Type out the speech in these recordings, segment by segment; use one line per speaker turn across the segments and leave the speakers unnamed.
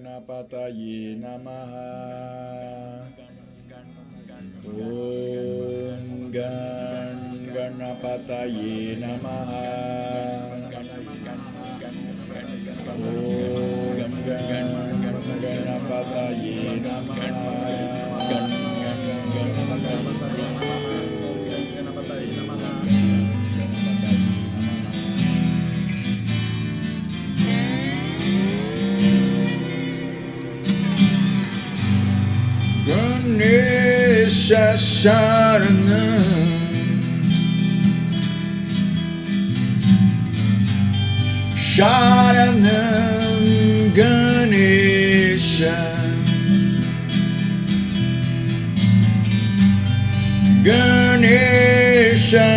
Ganapataye Namaha Om Gan Ganapataye Namaha Ganesha Saranam Sharanam Ganesha Ganesha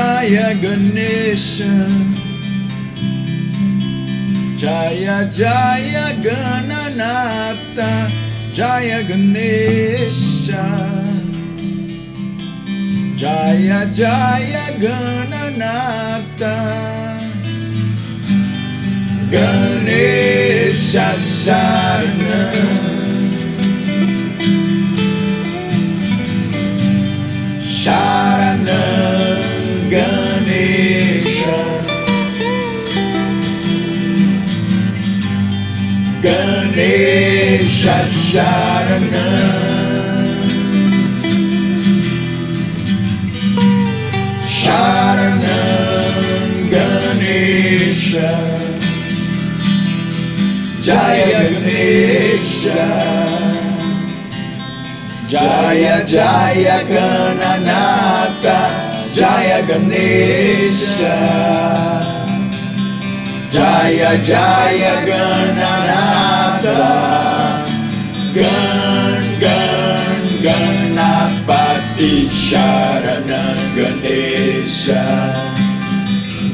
Jaya Ganesha Jaya Jaya Gananata Jaya Ganesha. Jaya Jaya Gananata Ganesha Saranam Ganesha Sharanam Sharanam Ganesha Jaya Ganesha Jaya Jaya Gananata Jaya Ganesha Jaya Jaya Gananata Gan Gan Ganapati Sharanam Ganesha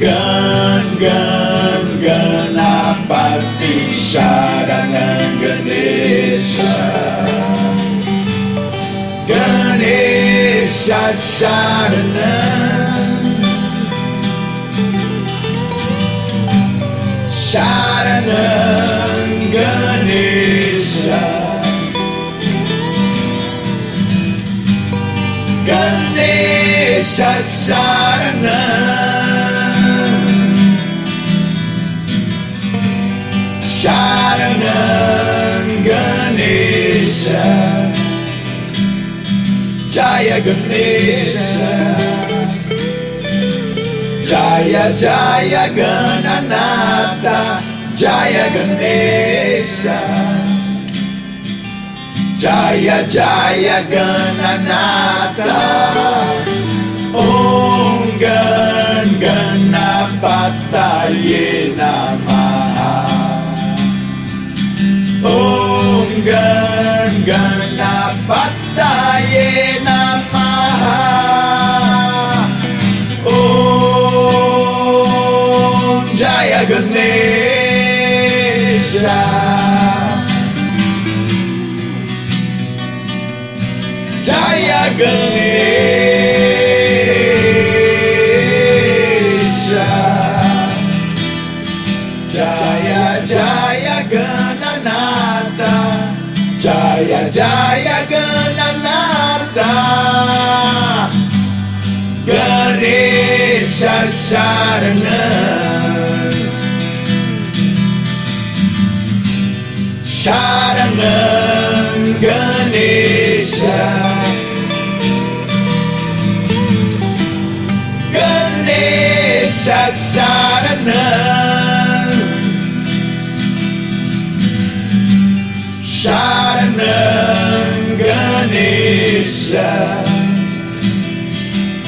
Gan Gan Ganapati Sharanam Ganesha Ganesha Sharanam Sharanam Sharanam Ganesha. Jaya Ganesha. Jaya Jaya Gananata Jaya Ganesha. Jaya Jaya Gananata Hanggang ganap at tayo na mahal. Hanggang ganap at tayo na mahal. Oh, Jaya Ganesh Ganesha Sharanam. Sharanam Ganesha. Ganesha Sharanam. Sharanam Ganesha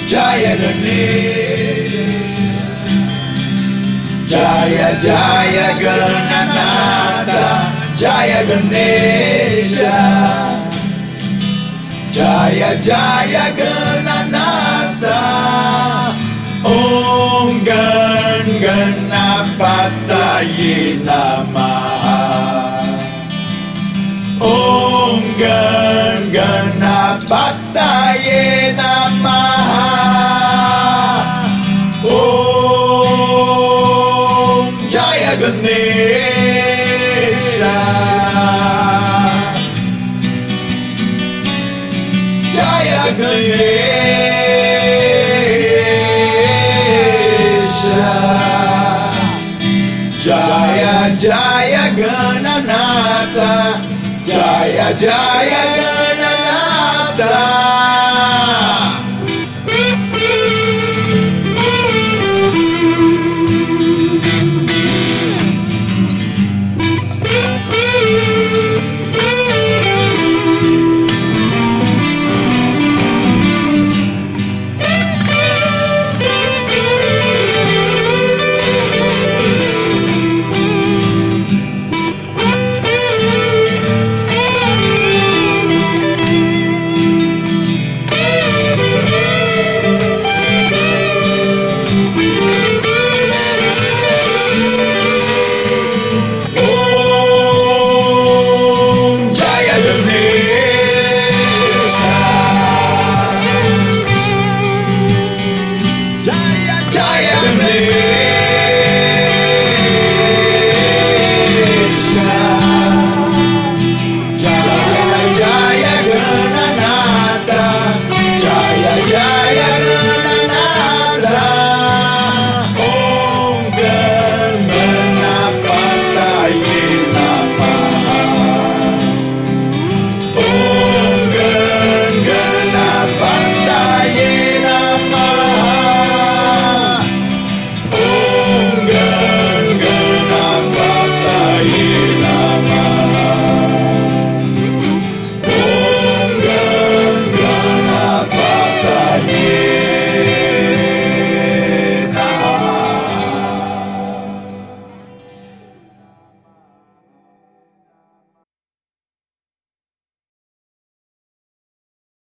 Jaya Ganesha Jaya Jaya Gananata. Jaya Ganesha. Jaya Jaya Gananata. Om Gan Ganapataye Namaha. Om Gan Ganesha Jaya Jaya Gananata. Jaya Jaya Gananata